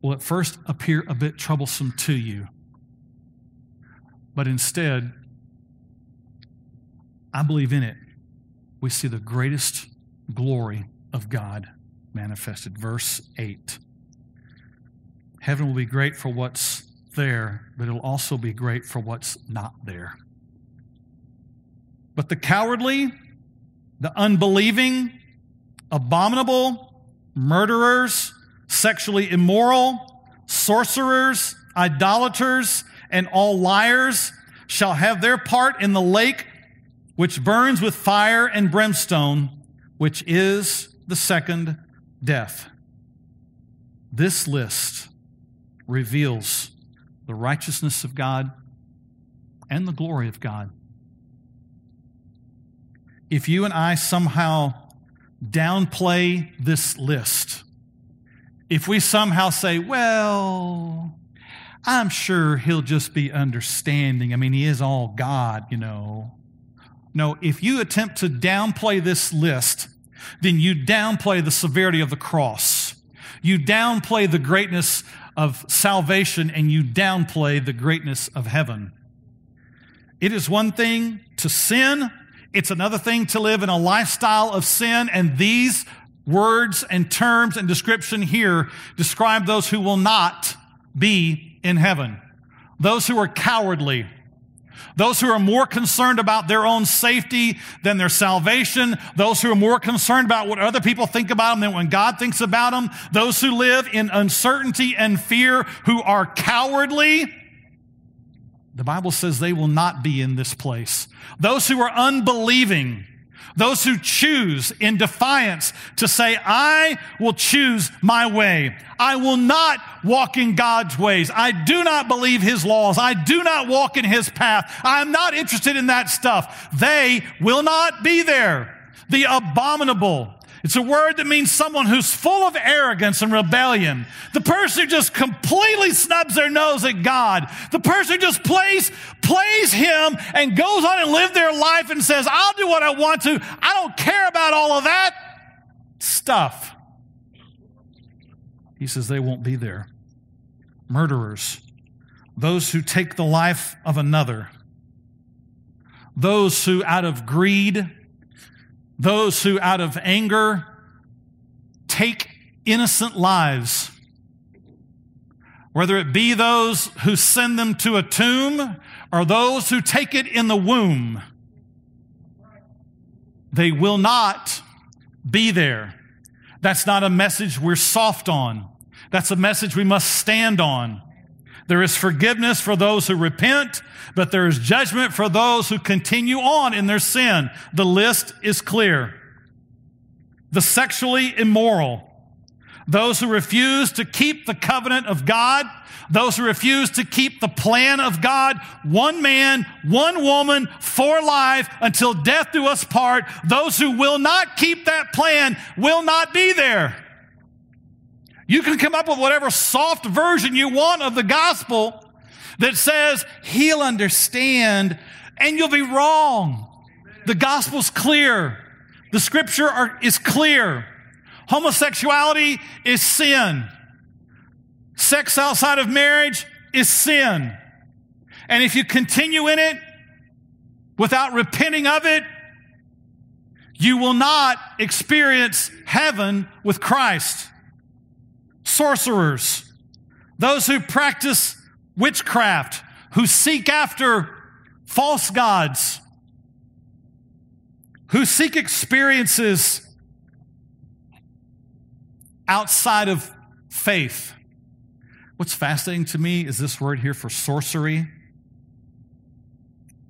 will at first appear a bit troublesome to you, but instead, I believe in it, we see the greatest glory of God manifested. Verse 8 Heaven will be great for what's there, but it'll also be great for what's not there. But the cowardly, the unbelieving, abominable, murderers, sexually immoral, sorcerers, idolaters, and all liars shall have their part in the lake which burns with fire and brimstone, which is the second death. This list reveals the righteousness of God and the glory of God. If you and I somehow downplay this list, if we somehow say, well, I'm sure he'll just be understanding. I mean, he is all God, you know. No, if you attempt to downplay this list, then you downplay the severity of the cross. You downplay the greatness of salvation and you downplay the greatness of heaven. It is one thing to sin. It's another thing to live in a lifestyle of sin. And these words and terms and description here describe those who will not be in heaven. Those who are cowardly, those who are more concerned about their own safety than their salvation. Those who are more concerned about what other people think about them than when God thinks about them. Those who live in uncertainty and fear, who are cowardly. The Bible says they will not be in this place. Those who are unbelieving, those who choose in defiance to say, I will choose my way. I will not walk in God's ways. I do not believe his laws. I do not walk in his path. I am not interested in that stuff. They will not be there. The abominable, it's a word that means someone who's full of arrogance and rebellion. The person who just completely snubs their nose at God. The person who just plays, plays Him and goes on and live their life and says, I'll do what I want to. I don't care about all of that stuff. He says they won't be there. Murderers, those who take the life of another, those who out of greed, those who, out of anger, take innocent lives, whether it be those who send them to a tomb or those who take it in the womb, they will not be there. That's not a message we're soft on. That's a message we must stand on. There is forgiveness for those who repent, but there is judgment for those who continue on in their sin. The list is clear. The sexually immoral, those who refuse to keep the covenant of God, those who refuse to keep the plan of God, one man, one woman for life until death do us part, those who will not keep that plan will not be there. You can come up with whatever soft version you want of the gospel that says he'll understand and you'll be wrong. The gospel's clear. The scripture are, is clear. Homosexuality is sin. Sex outside of marriage is sin. And if you continue in it without repenting of it, you will not experience heaven with Christ sorcerers, those who practice witchcraft, who seek after false gods, who seek experiences outside of faith. What's fascinating to me is this word here for sorcery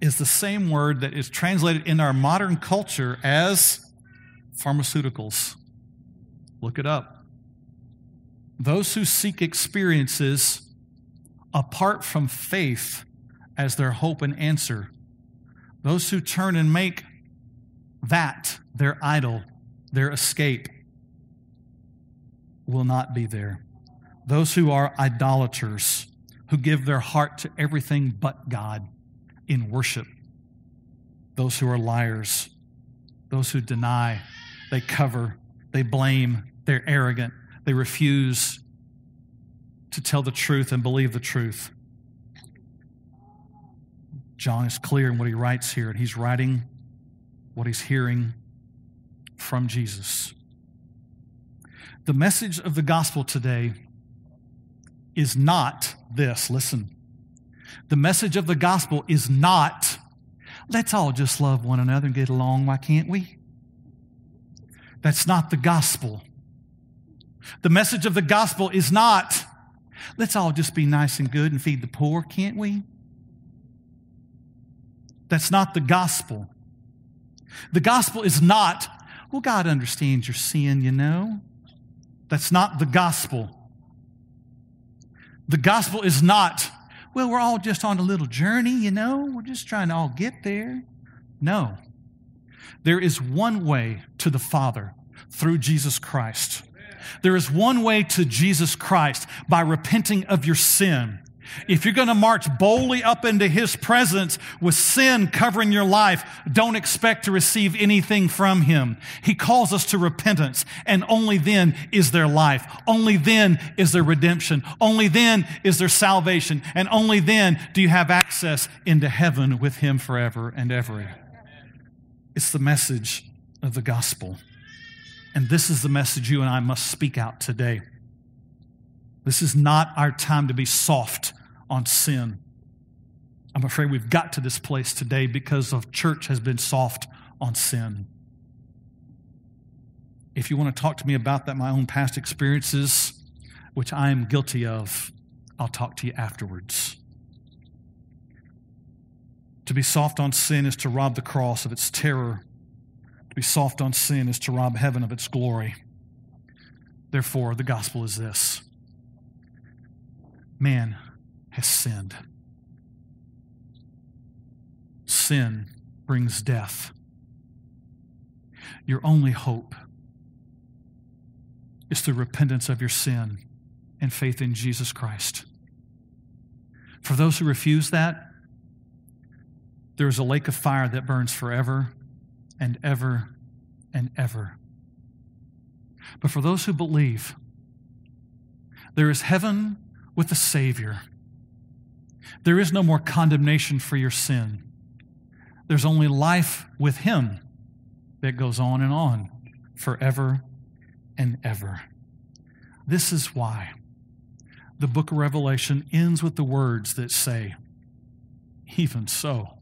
is the same word that is translated in our modern culture as pharmaceuticals. Look it up. Those who seek experiences apart from faith as their hope and answer, those who turn and make that their idol, their escape, will not be there. Those who are idolaters, who give their heart to everything but God in worship. Those who are liars, those who deny, they cover, they blame, they're arrogant, they refuse to tell the truth and believe the truth. John is clear in what he writes here, and he's writing what he's hearing from Jesus. The message of the gospel today is not this. Listen. The message of the gospel is not, let's all just love one another and get along. Why can't we? That's not the gospel. The message of the gospel is not, let's all just be nice and good and feed the poor, can't we? That's not the gospel. The gospel is not, well, God understands your sin, you know. That's not the gospel. The gospel is not, well, we're all just on a little journey, you know, we're just trying to all get there. No. There is one way to the Father through Jesus Christ. There is one way to Jesus Christ by repenting of your sin. If you're going to march boldly up into His presence with sin covering your life, don't expect to receive anything from Him. He calls us to repentance, and only then is there life. Only then is there redemption. Only then is there salvation. And only then do you have access into heaven with Him forever and ever. It's the message of the gospel. And this is the message you and I must speak out today. This is not our time to be soft on sin. I'm afraid we've got to this place today because of church has been soft on sin. If you want to talk to me about that, my own past experiences, which I am guilty of, I'll talk to you afterwards. To be soft on sin is to rob the cross of its terror to be soft on sin is to rob heaven of its glory. Therefore, the gospel is this man has sinned. Sin brings death. Your only hope is through repentance of your sin and faith in Jesus Christ. For those who refuse that, there is a lake of fire that burns forever and ever and ever. But for those who believe, there is heaven with the Savior. There is no more condemnation for your sin. There's only life with Him that goes on and on forever and ever. This is why the book of Revelation ends with the words that say, Even so.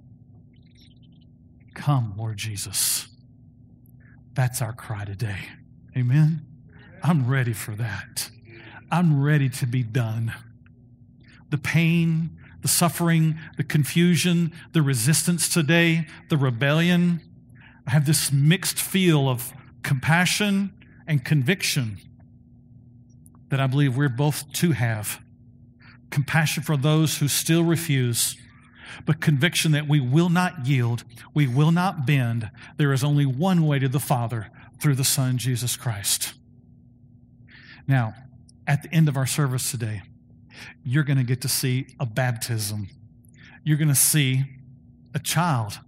Come, Lord Jesus. That's our cry today. Amen. I'm ready for that. I'm ready to be done. The pain, the suffering, the confusion, the resistance today, the rebellion. I have this mixed feel of compassion and conviction that I believe we're both to have. Compassion for those who still refuse but conviction that we will not yield, we will not bend. There is only one way to the Father through the Son, Jesus Christ. Now, at the end of our service today, you're going to get to see a baptism. You're going to see a child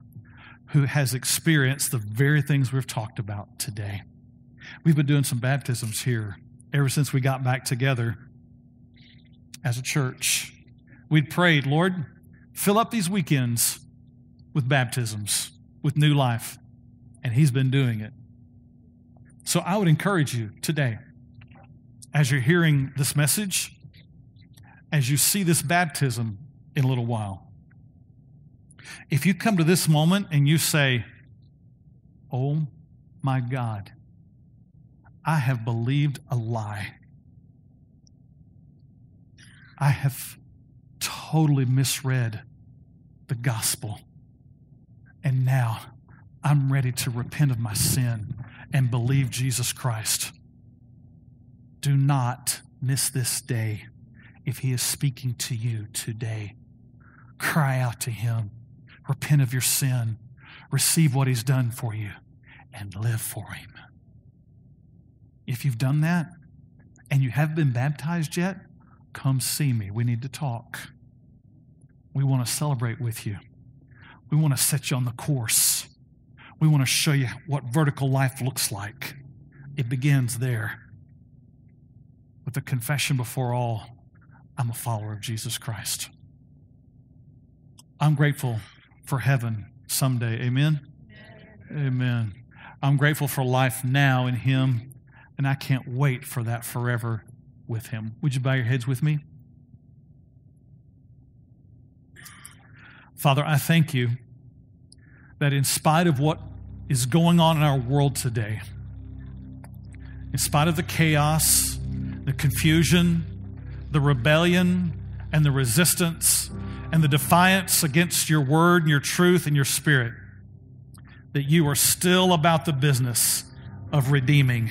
who has experienced the very things we've talked about today. We've been doing some baptisms here ever since we got back together as a church. We'd prayed, Lord, fill up these weekends with baptisms, with new life. And He's been doing it. So I would encourage you today, as you're hearing this message, as you see this baptism in a little while, if you come to this moment and you say, Oh my God, I have believed a lie. I have totally misread the gospel. And now I'm ready to repent of my sin and believe Jesus Christ. Do not miss this day if He is speaking to you today. Cry out to Him, repent of your sin, receive what He's done for you, and live for Him. If you've done that and you haven't been baptized yet, come see me. We need to talk. We want to celebrate with you. We want to set you on the course. We want to show you what vertical life looks like. It begins there with the confession before all I'm a follower of Jesus Christ. I'm grateful for heaven someday. Amen? Amen. I'm grateful for life now in Him, and I can't wait for that forever with Him. Would you bow your heads with me? Father, I thank you that in spite of what is going on in our world today, in spite of the chaos, the confusion, the rebellion, and the resistance, and the defiance against your word and your truth and your spirit, that you are still about the business of redeeming.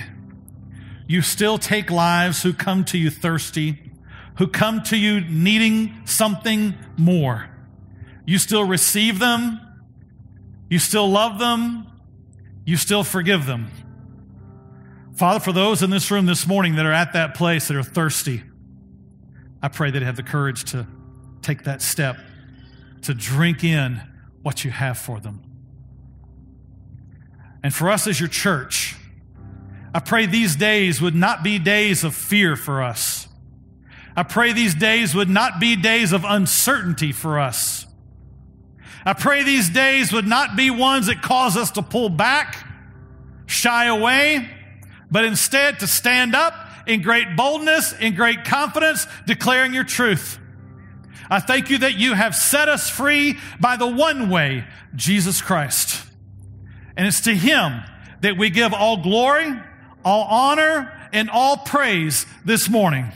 You still take lives who come to you thirsty, who come to you needing something more. You still receive them. You still love them. You still forgive them. Father, for those in this room this morning that are at that place that are thirsty, I pray they'd have the courage to take that step to drink in what you have for them. And for us as your church, I pray these days would not be days of fear for us. I pray these days would not be days of uncertainty for us. I pray these days would not be ones that cause us to pull back, shy away, but instead to stand up in great boldness, in great confidence, declaring your truth. I thank you that you have set us free by the one way, Jesus Christ. And it's to him that we give all glory, all honor, and all praise this morning.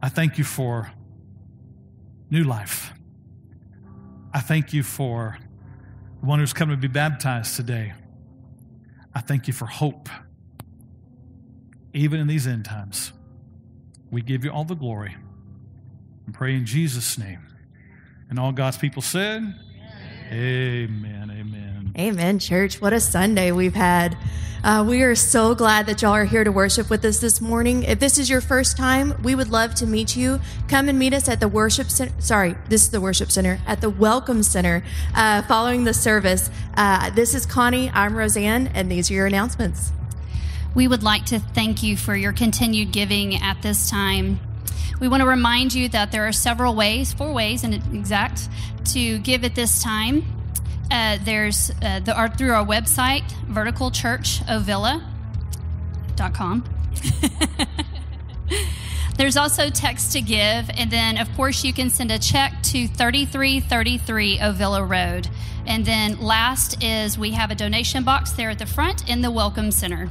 I thank you for new life. I thank you for the one who's come to be baptized today. I thank you for hope, even in these end times. We give you all the glory and pray in Jesus' name. And all God's people said, Amen. Amen. Amen, church. What a Sunday we've had. Uh, we are so glad that y'all are here to worship with us this morning. If this is your first time, we would love to meet you. Come and meet us at the worship center. Sorry, this is the worship center at the Welcome Center uh, following the service. Uh, this is Connie. I'm Roseanne, and these are your announcements. We would like to thank you for your continued giving at this time. We want to remind you that there are several ways, four ways in exact, to give at this time. Uh, there's uh, the, through our website, verticalchurchovilla.com. There's also text to give, and then, of course, you can send a check to 3333 Ovilla Road. And then, last is we have a donation box there at the front in the Welcome Center.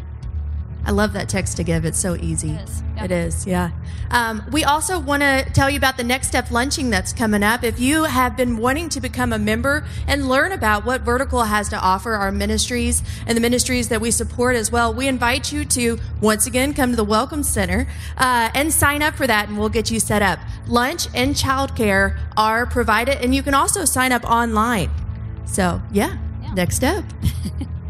I love that text to give. It's so easy. It is, yeah. It is, yeah. Um, we also want to tell you about the Next Step Lunching that's coming up. If you have been wanting to become a member and learn about what Vertical has to offer our ministries and the ministries that we support as well, we invite you to once again come to the Welcome Center uh, and sign up for that, and we'll get you set up. Lunch and childcare are provided, and you can also sign up online. So, yeah, Yeah. next step.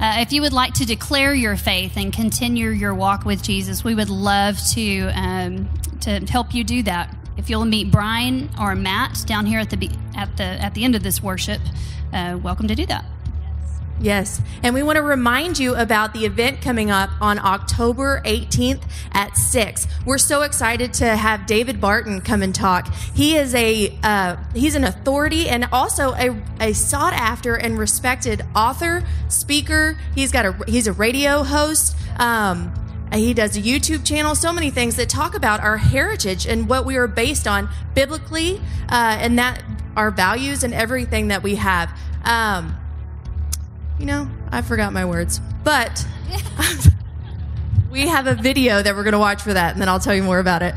Uh, if you would like to declare your faith and continue your walk with Jesus, we would love to um, to help you do that. If you'll meet Brian or Matt down here at the at the at the end of this worship, uh, welcome to do that. Yes. And we want to remind you about the event coming up on October 18th at 6. We're so excited to have David Barton come and talk. He is a, uh, he's an authority and also a, a sought after and respected author, speaker. He's got a, he's a radio host. Um, he does a YouTube channel, so many things that talk about our heritage and what we are based on biblically, uh, and that our values and everything that we have. Um, you know, I forgot my words, but we have a video that we're going to watch for that, and then I'll tell you more about it.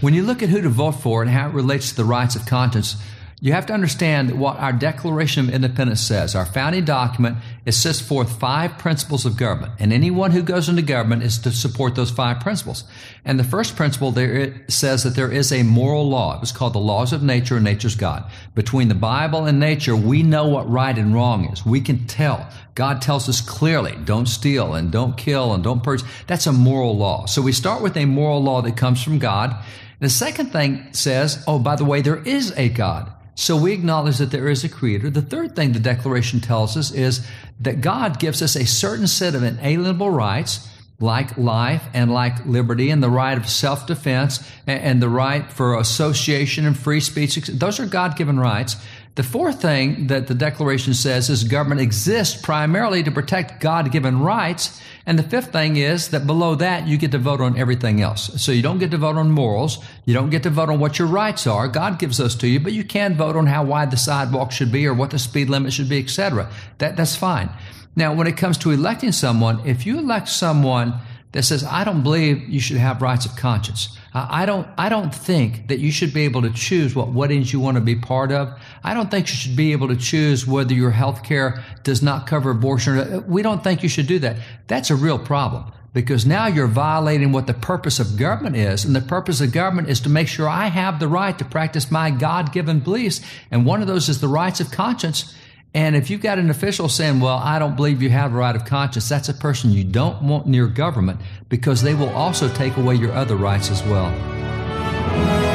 When you look at who to vote for and how it relates to the rights of conscience, you have to understand that what our Declaration of Independence says. Our founding document, it sets forth five principles of government, and anyone who goes into government is to support those five principles. And the first principle there it says that there is a moral law. It was called the laws of nature and nature's God. Between the Bible and nature, we know what right and wrong is. We can tell. God tells us clearly, don't steal and don't kill and don't purge. That's a moral law. So we start with a moral law that comes from God. The second thing says, oh, by the way, there is a God. So we acknowledge that there is a creator. The third thing the Declaration tells us is that God gives us a certain set of inalienable rights, like life and like liberty and the right of self-defense and the right for association and free speech. Those are God-given rights. The fourth thing that the Declaration says is government exists primarily to protect God given rights. And the fifth thing is that below that, you get to vote on everything else. So you don't get to vote on morals. You don't get to vote on what your rights are. God gives those to you, but you can vote on how wide the sidewalk should be or what the speed limit should be, etc. That, that's fine. Now, when it comes to electing someone, if you elect someone that says, I don't believe you should have rights of conscience. I don't, I don't think that you should be able to choose what weddings you want to be part of. I don't think you should be able to choose whether your health care does not cover abortion. We don't think you should do that. That's a real problem because now you're violating what the purpose of government is. And the purpose of government is to make sure I have the right to practice my God given beliefs. And one of those is the rights of conscience. And if you've got an official saying, well, I don't believe you have a right of conscience, that's a person you don't want near government because they will also take away your other rights as well.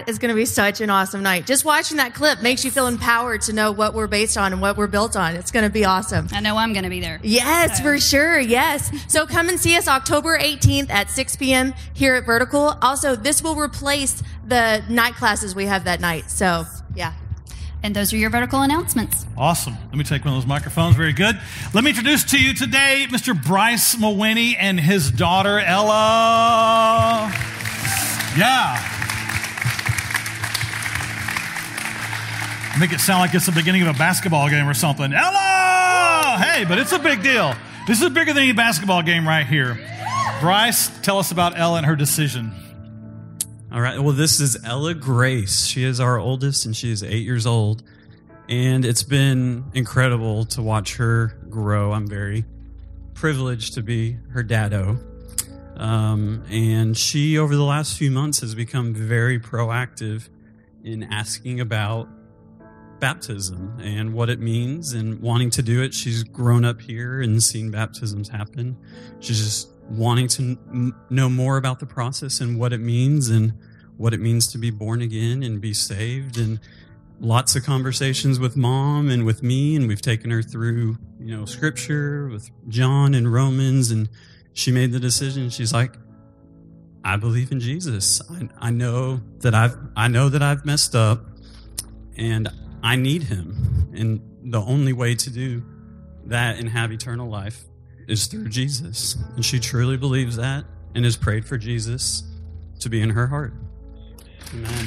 That is going to be such an awesome night. Just watching that clip makes you feel empowered to know what we're based on and what we're built on. It's going to be awesome. I know I'm going to be there. Yes, so. for sure. Yes. So come and see us October 18th at 6 p.m. here at Vertical. Also, this will replace the night classes we have that night. So, yeah. And those are your vertical announcements. Awesome. Let me take one of those microphones. Very good. Let me introduce to you today Mr. Bryce Mawhinney and his daughter, Ella. Yeah. Make it sound like it's the beginning of a basketball game or something. Ella! Hey, but it's a big deal. This is bigger than any basketball game right here. Bryce, tell us about Ella and her decision. All right. Well, this is Ella Grace. She is our oldest and she is eight years old. And it's been incredible to watch her grow. I'm very privileged to be her daddo. Um, and she, over the last few months, has become very proactive in asking about baptism and what it means and wanting to do it. She's grown up here and seen baptisms happen. She's just wanting to know more about the process and what it means and what it means to be born again and be saved and lots of conversations with mom and with me and we've taken her through you know scripture with john and romans and she made the decision she's like i believe in jesus i, I know that i've i know that i've messed up and i need him and the only way to do that and have eternal life is through Jesus. And she truly believes that and has prayed for Jesus to be in her heart. Amen.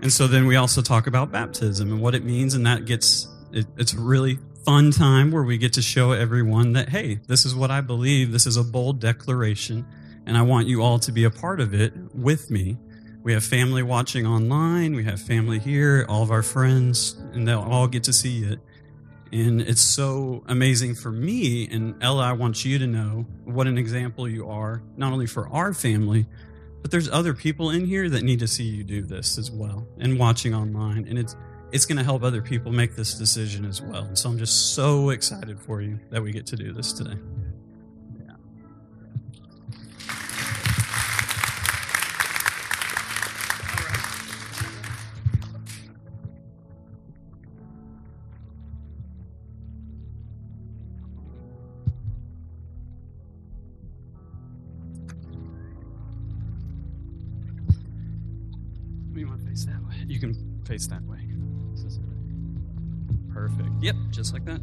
And so then we also talk about baptism and what it means, and that gets it, it's a really fun time where we get to show everyone that hey, this is what I believe. This is a bold declaration, and I want you all to be a part of it with me. We have family watching online. We have family here, all of our friends, and they'll all get to see it. And it's so amazing for me. And Ella, I want you to know what an example you are, not only for our family, but there's other people in here that need to see you do this as well and watching online. And it's, it's going to help other people make this decision as well. And so I'm just so excited for you that we get to do this today. That way. Perfect. Yep, just like that.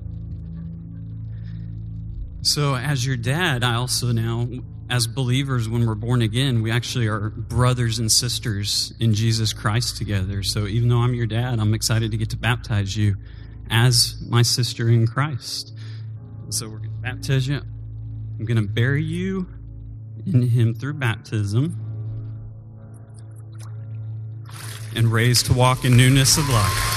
So, as your dad, I also now, as believers, when we're born again, we actually are brothers and sisters in Jesus Christ together. So, even though I'm your dad, I'm excited to get to baptize you as my sister in Christ. So, we're going to baptize you. I'm going to bury you in Him through baptism and raised to walk in newness of life.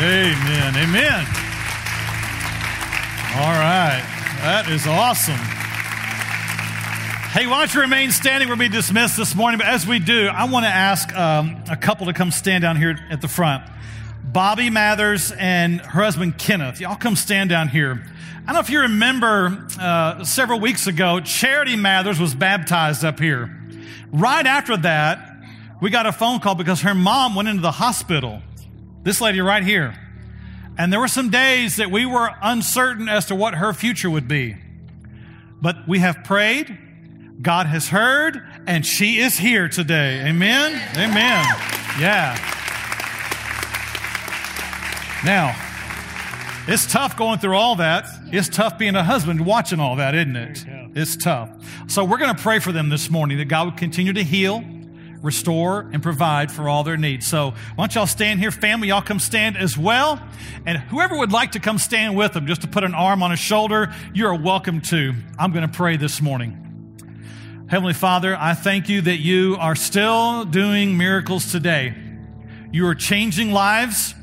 Amen. Amen. All right. That is awesome. Hey, why don't you remain standing? We'll be dismissed this morning. But as we do, I want to ask um, a couple to come stand down here at the front. Bobby Mathers and her husband Kenneth. Y'all come stand down here. I don't know if you remember uh, several weeks ago, Charity Mathers was baptized up here. Right after that, we got a phone call because her mom went into the hospital. This lady right here. And there were some days that we were uncertain as to what her future would be. But we have prayed, God has heard, and she is here today. Amen? Amen. Yeah. Now, it's tough going through all that. It's tough being a husband watching all that, isn't it? It's tough. So we're going to pray for them this morning that God would continue to heal, restore, and provide for all their needs. So why don't y'all stand here, family? Y'all come stand as well. And whoever would like to come stand with them, just to put an arm on a shoulder, you are welcome to. I'm going to pray this morning. Heavenly Father, I thank you that you are still doing miracles today. You are changing lives.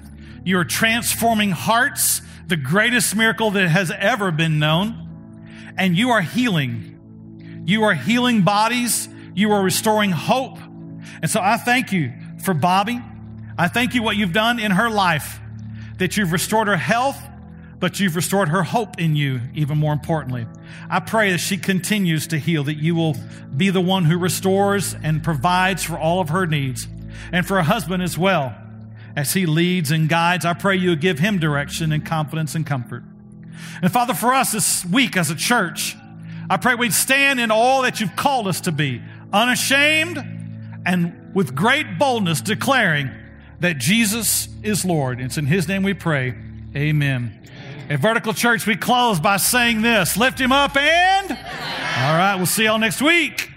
You are transforming hearts, the greatest miracle that has ever been known. And you are healing. You are healing bodies. You are restoring hope. And so I thank you for Bobby. I thank you what you've done in her life, that you've restored her health, but you've restored her hope in you, even more importantly. I pray as she continues to heal, that you will be the one who restores and provides for all of her needs, and for her husband as well. As he leads and guides, I pray you give him direction and confidence and comfort. And Father, for us this week as a church, I pray we'd stand in all that you've called us to be, unashamed and with great boldness declaring that Jesus is Lord. It's in his name we pray. Amen. At Vertical Church, we close by saying this lift him up and. All right, we'll see y'all next week.